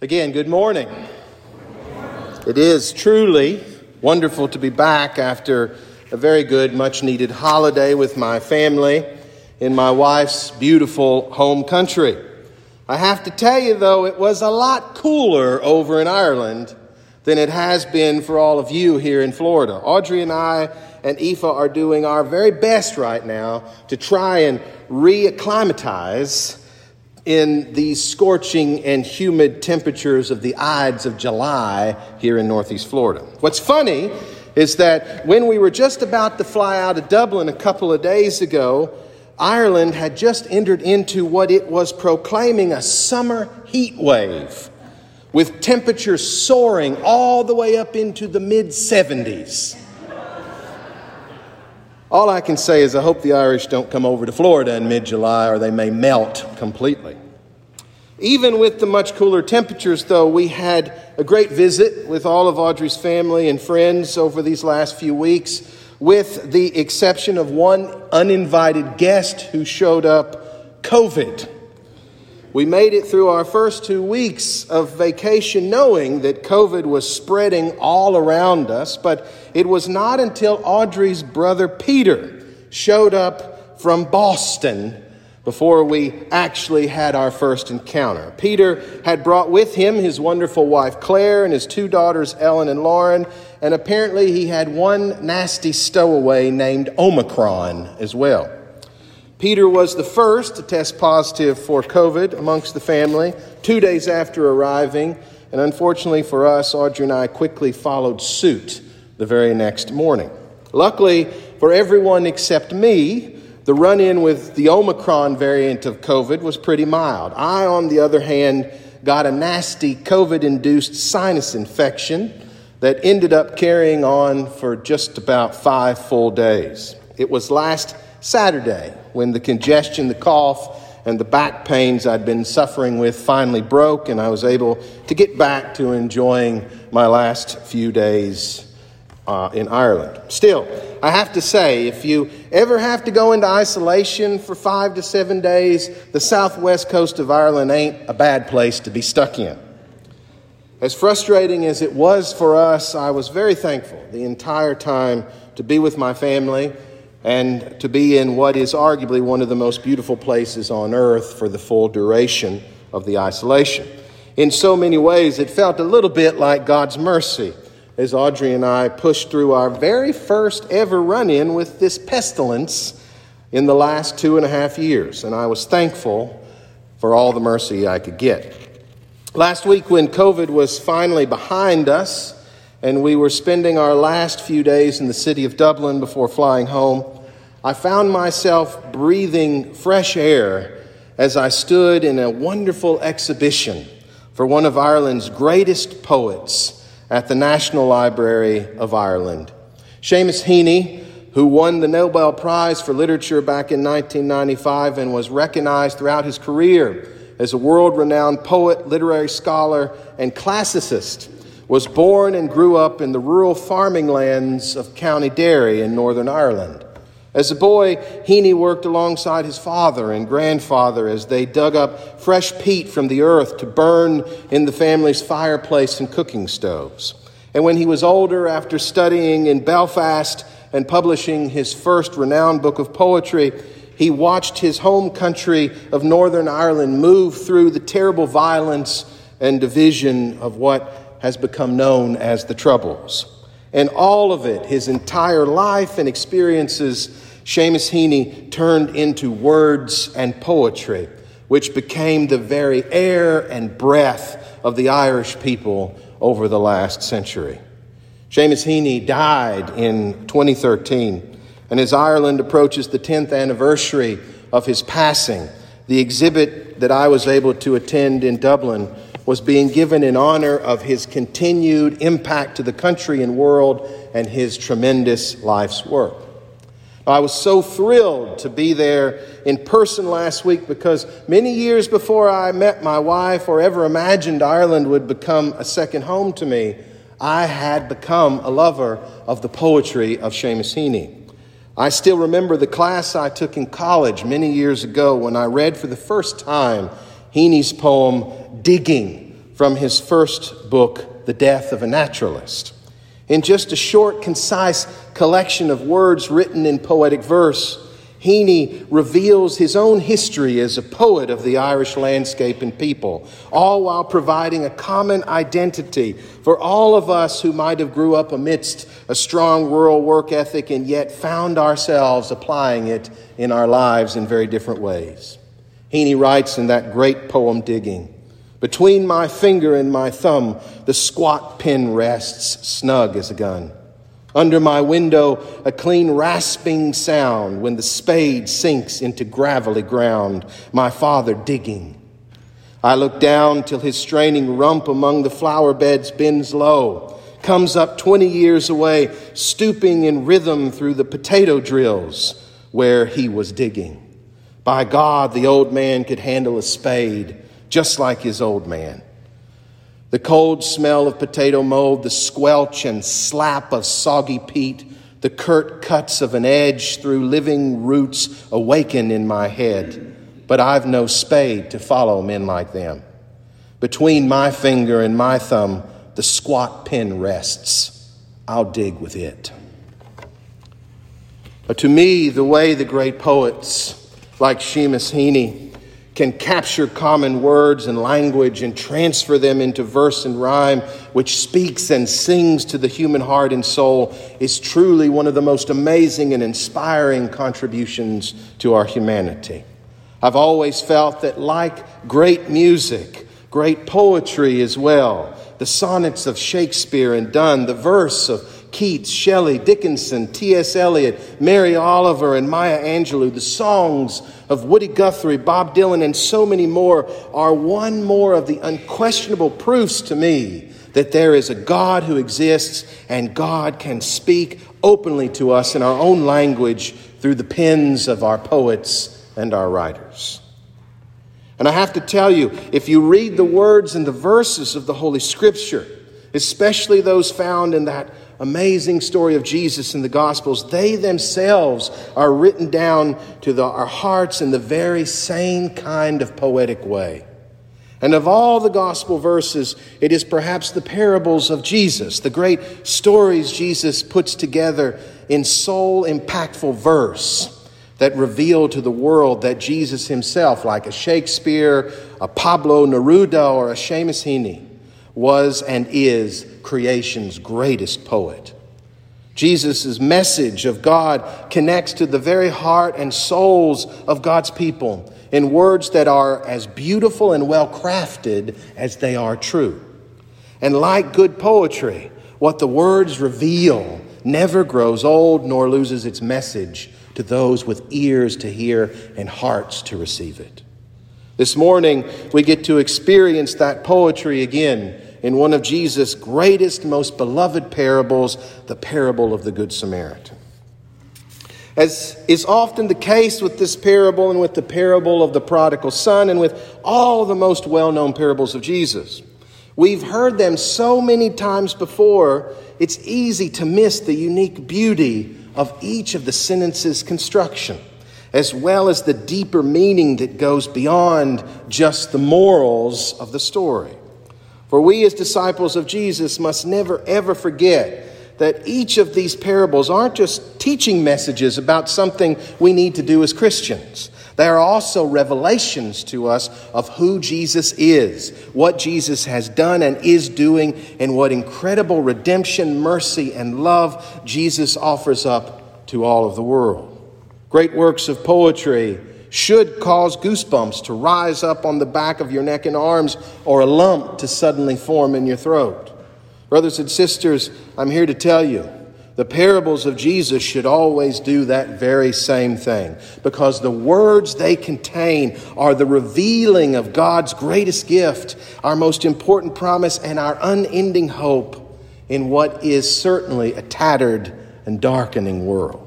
Again, good morning. It is truly wonderful to be back after a very good, much needed holiday with my family in my wife's beautiful home country. I have to tell you, though, it was a lot cooler over in Ireland than it has been for all of you here in Florida. Audrey and I and Aoife are doing our very best right now to try and reacclimatize in these scorching and humid temperatures of the Ides of July here in Northeast Florida. What's funny is that when we were just about to fly out of Dublin a couple of days ago, Ireland had just entered into what it was proclaiming a summer heat wave with temperatures soaring all the way up into the mid 70s. All I can say is I hope the Irish don't come over to Florida in mid July or they may melt completely. Even with the much cooler temperatures, though, we had a great visit with all of Audrey's family and friends over these last few weeks, with the exception of one uninvited guest who showed up COVID. We made it through our first two weeks of vacation knowing that COVID was spreading all around us, but it was not until Audrey's brother Peter showed up from Boston before we actually had our first encounter. Peter had brought with him his wonderful wife Claire and his two daughters Ellen and Lauren, and apparently he had one nasty stowaway named Omicron as well. Peter was the first to test positive for COVID amongst the family two days after arriving, and unfortunately for us, Audrey and I quickly followed suit the very next morning. Luckily for everyone except me, the run in with the Omicron variant of COVID was pretty mild. I, on the other hand, got a nasty COVID induced sinus infection that ended up carrying on for just about five full days. It was last Saturday when the congestion, the cough, and the back pains I'd been suffering with finally broke, and I was able to get back to enjoying my last few days uh, in Ireland. Still, I have to say, if you ever have to go into isolation for five to seven days, the southwest coast of Ireland ain't a bad place to be stuck in. As frustrating as it was for us, I was very thankful the entire time to be with my family and to be in what is arguably one of the most beautiful places on earth for the full duration of the isolation. In so many ways, it felt a little bit like God's mercy as Audrey and I pushed through our very first ever run in with this pestilence in the last two and a half years. And I was thankful for all the mercy I could get. Last week, when COVID was finally behind us, and we were spending our last few days in the city of Dublin before flying home, I found myself breathing fresh air as I stood in a wonderful exhibition for one of Ireland's greatest poets at the National Library of Ireland. Seamus Heaney, who won the Nobel Prize for Literature back in 1995 and was recognized throughout his career as a world renowned poet, literary scholar, and classicist, was born and grew up in the rural farming lands of County Derry in Northern Ireland. As a boy, Heaney worked alongside his father and grandfather as they dug up fresh peat from the earth to burn in the family's fireplace and cooking stoves. And when he was older, after studying in Belfast and publishing his first renowned book of poetry, he watched his home country of Northern Ireland move through the terrible violence and division of what has become known as the Troubles. And all of it, his entire life and experiences, Seamus Heaney turned into words and poetry, which became the very air and breath of the Irish people over the last century. Seamus Heaney died in 2013, and as Ireland approaches the 10th anniversary of his passing, the exhibit that I was able to attend in Dublin was being given in honor of his continued impact to the country and world and his tremendous life's work. I was so thrilled to be there in person last week because many years before I met my wife or ever imagined Ireland would become a second home to me, I had become a lover of the poetry of Seamus Heaney. I still remember the class I took in college many years ago when I read for the first time Heaney's poem, Digging, from his first book, The Death of a Naturalist. In just a short, concise collection of words written in poetic verse, Heaney reveals his own history as a poet of the Irish landscape and people, all while providing a common identity for all of us who might have grew up amidst a strong rural work ethic and yet found ourselves applying it in our lives in very different ways. Heaney writes in that great poem, Digging, Between my finger and my thumb, the squat pin rests snug as a gun. Under my window, a clean rasping sound when the spade sinks into gravelly ground, my father digging. I look down till his straining rump among the flower beds bends low, comes up 20 years away, stooping in rhythm through the potato drills where he was digging. By God, the old man could handle a spade just like his old man. The cold smell of potato mold, the squelch and slap of soggy peat, the curt cuts of an edge through living roots awaken in my head. But I've no spade to follow men like them. Between my finger and my thumb, the squat pin rests. I'll dig with it. But to me, the way the great poets like Seamus Heaney can capture common words and language and transfer them into verse and rhyme, which speaks and sings to the human heart and soul, is truly one of the most amazing and inspiring contributions to our humanity. I've always felt that, like great music, great poetry as well, the sonnets of Shakespeare and Donne, the verse of Keats, Shelley, Dickinson, T.S. Eliot, Mary Oliver, and Maya Angelou, the songs of Woody Guthrie, Bob Dylan, and so many more are one more of the unquestionable proofs to me that there is a God who exists and God can speak openly to us in our own language through the pens of our poets and our writers. And I have to tell you, if you read the words and the verses of the Holy Scripture, especially those found in that amazing story of Jesus in the Gospels, they themselves are written down to the, our hearts in the very same kind of poetic way. And of all the gospel verses, it is perhaps the parables of Jesus, the great stories Jesus puts together in soul impactful verse that reveal to the world that Jesus himself, like a Shakespeare, a Pablo Neruda, or a Seamus Heaney, was and is creation's greatest poet. Jesus' message of God connects to the very heart and souls of God's people in words that are as beautiful and well crafted as they are true. And like good poetry, what the words reveal never grows old nor loses its message to those with ears to hear and hearts to receive it. This morning, we get to experience that poetry again in one of Jesus' greatest, most beloved parables, the parable of the Good Samaritan. As is often the case with this parable and with the parable of the prodigal son and with all the most well known parables of Jesus, we've heard them so many times before, it's easy to miss the unique beauty of each of the sentences' construction, as well as the deeper meaning that goes beyond just the morals of the story. For we, as disciples of Jesus, must never ever forget that each of these parables aren't just teaching messages about something we need to do as Christians. They are also revelations to us of who Jesus is, what Jesus has done and is doing, and what incredible redemption, mercy, and love Jesus offers up to all of the world. Great works of poetry should cause goosebumps to rise up on the back of your neck and arms or a lump to suddenly form in your throat. Brothers and sisters, I'm here to tell you the parables of Jesus should always do that very same thing because the words they contain are the revealing of God's greatest gift, our most important promise, and our unending hope in what is certainly a tattered and darkening world.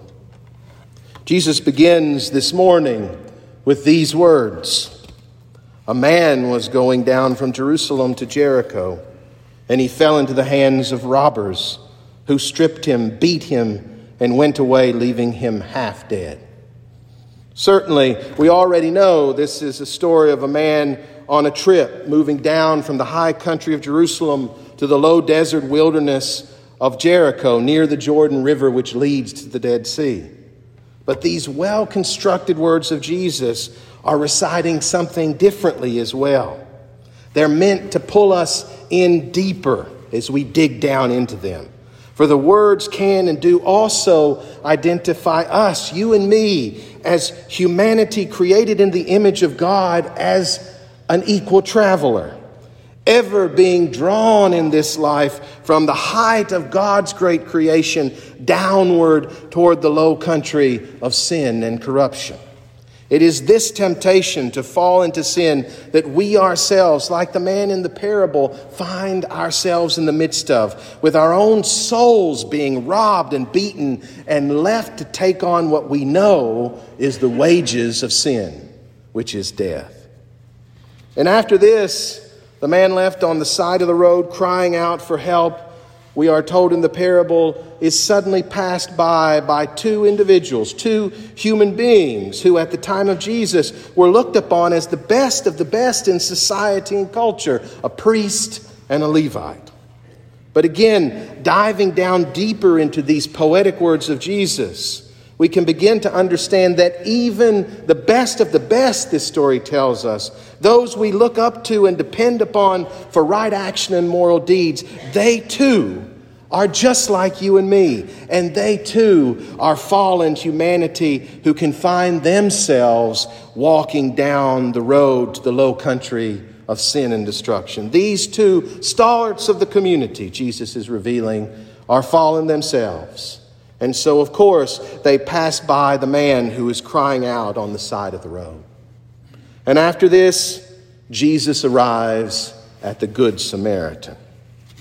Jesus begins this morning with these words A man was going down from Jerusalem to Jericho, and he fell into the hands of robbers, who stripped him, beat him, and went away, leaving him half dead. Certainly, we already know this is a story of a man on a trip moving down from the high country of Jerusalem to the low desert wilderness of Jericho near the Jordan River, which leads to the Dead Sea. But these well constructed words of Jesus are reciting something differently as well. They're meant to pull us in deeper as we dig down into them. For the words can and do also identify us, you and me, as humanity created in the image of God as an equal traveler, ever being drawn in this life from the height of God's great creation downward toward the low country of sin and corruption. It is this temptation to fall into sin that we ourselves, like the man in the parable, find ourselves in the midst of, with our own souls being robbed and beaten and left to take on what we know is the wages of sin, which is death. And after this, the man left on the side of the road crying out for help we are told in the parable, is suddenly passed by by two individuals, two human beings who at the time of Jesus were looked upon as the best of the best in society and culture a priest and a Levite. But again, diving down deeper into these poetic words of Jesus, we can begin to understand that even the best of the best, this story tells us, those we look up to and depend upon for right action and moral deeds, they too are just like you and me. And they too are fallen humanity who can find themselves walking down the road to the low country of sin and destruction. These two stalwarts of the community, Jesus is revealing, are fallen themselves. And so, of course, they pass by the man who is crying out on the side of the road. And after this, Jesus arrives at the Good Samaritan.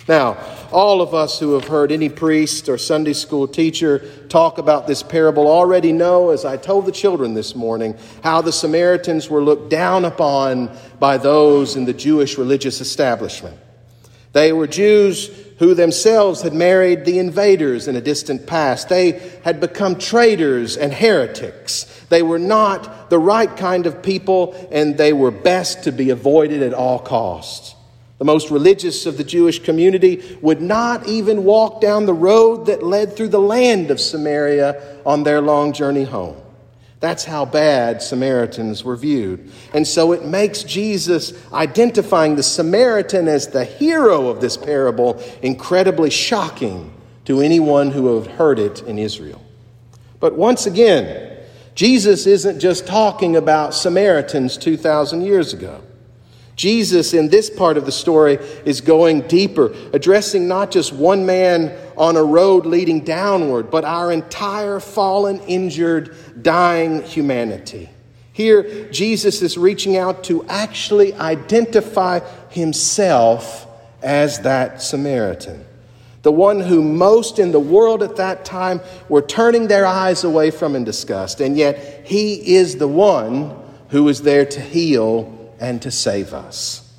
Now, all of us who have heard any priest or Sunday school teacher talk about this parable already know, as I told the children this morning, how the Samaritans were looked down upon by those in the Jewish religious establishment. They were Jews who themselves had married the invaders in a distant past. They had become traitors and heretics. They were not the right kind of people, and they were best to be avoided at all costs. The most religious of the Jewish community would not even walk down the road that led through the land of Samaria on their long journey home. That's how bad Samaritans were viewed. And so it makes Jesus identifying the Samaritan as the hero of this parable incredibly shocking to anyone who had heard it in Israel. But once again, Jesus isn't just talking about Samaritans 2,000 years ago. Jesus, in this part of the story, is going deeper, addressing not just one man on a road leading downward, but our entire fallen, injured, dying humanity. Here, Jesus is reaching out to actually identify himself as that Samaritan. The one who most in the world at that time were turning their eyes away from in disgust. And yet, he is the one who is there to heal and to save us.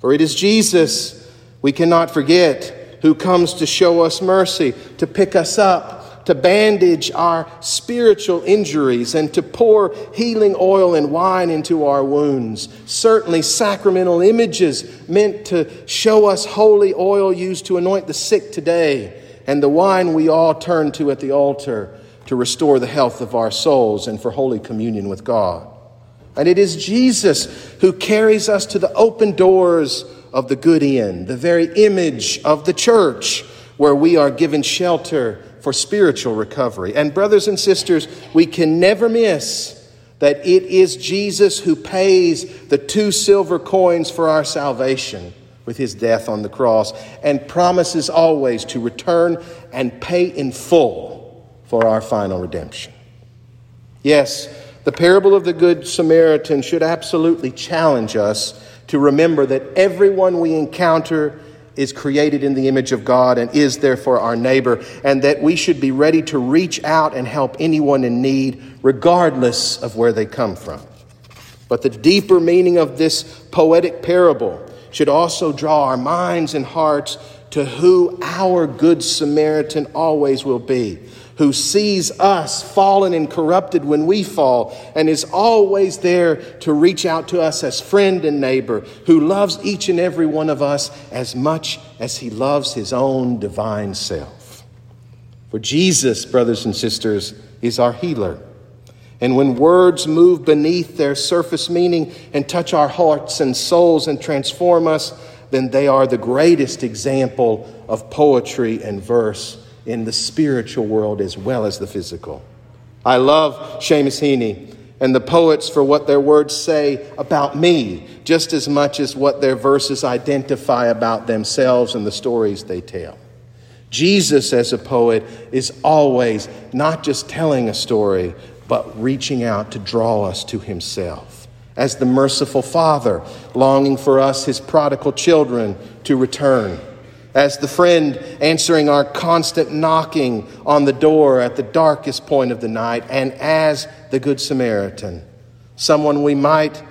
For it is Jesus, we cannot forget, who comes to show us mercy, to pick us up, to bandage our spiritual injuries, and to pour healing oil and wine into our wounds. Certainly, sacramental images meant to show us holy oil used to anoint the sick today, and the wine we all turn to at the altar to restore the health of our souls and for holy communion with God. And it is Jesus who carries us to the open doors of the good end, the very image of the church, where we are given shelter for spiritual recovery. And, brothers and sisters, we can never miss that it is Jesus who pays the two silver coins for our salvation with his death on the cross and promises always to return and pay in full for our final redemption. Yes, the parable of the Good Samaritan should absolutely challenge us to remember that everyone we encounter is created in the image of God and is therefore our neighbor, and that we should be ready to reach out and help anyone in need, regardless of where they come from. But the deeper meaning of this poetic parable should also draw our minds and hearts to who our Good Samaritan always will be who sees us fallen and corrupted when we fall and is always there to reach out to us as friend and neighbor, who loves each and every one of us as much as he loves his own divine self. For Jesus, brothers and sisters, is our healer. And when words move beneath their surface meaning and touch our hearts and souls and transform us, then they are the greatest example of poetry and verse in the spiritual world as well as the physical. I love Seamus Heaney and the poets for what their words say about me, just as much as what their verses identify about themselves and the stories they tell. Jesus, as a poet, is always not just telling a story, but reaching out to draw us to himself. As the merciful Father, longing for us, his prodigal children, to return as the friend answering our constant knocking on the door at the darkest point of the night, and as the Good Samaritan, someone we might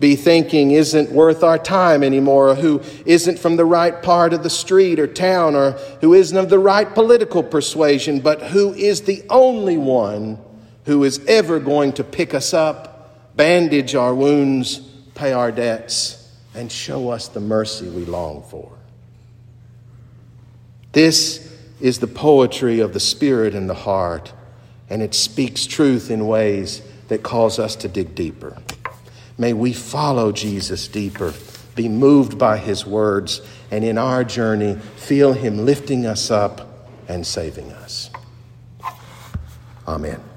be thinking isn't worth our time anymore, or who isn't from the right part of the street or town, or who isn't of the right political persuasion, but who is the only one who is ever going to pick us up, bandage our wounds, pay our debts, and show us the mercy we long for. This is the poetry of the Spirit and the heart, and it speaks truth in ways that cause us to dig deeper. May we follow Jesus deeper, be moved by his words, and in our journey feel him lifting us up and saving us. Amen.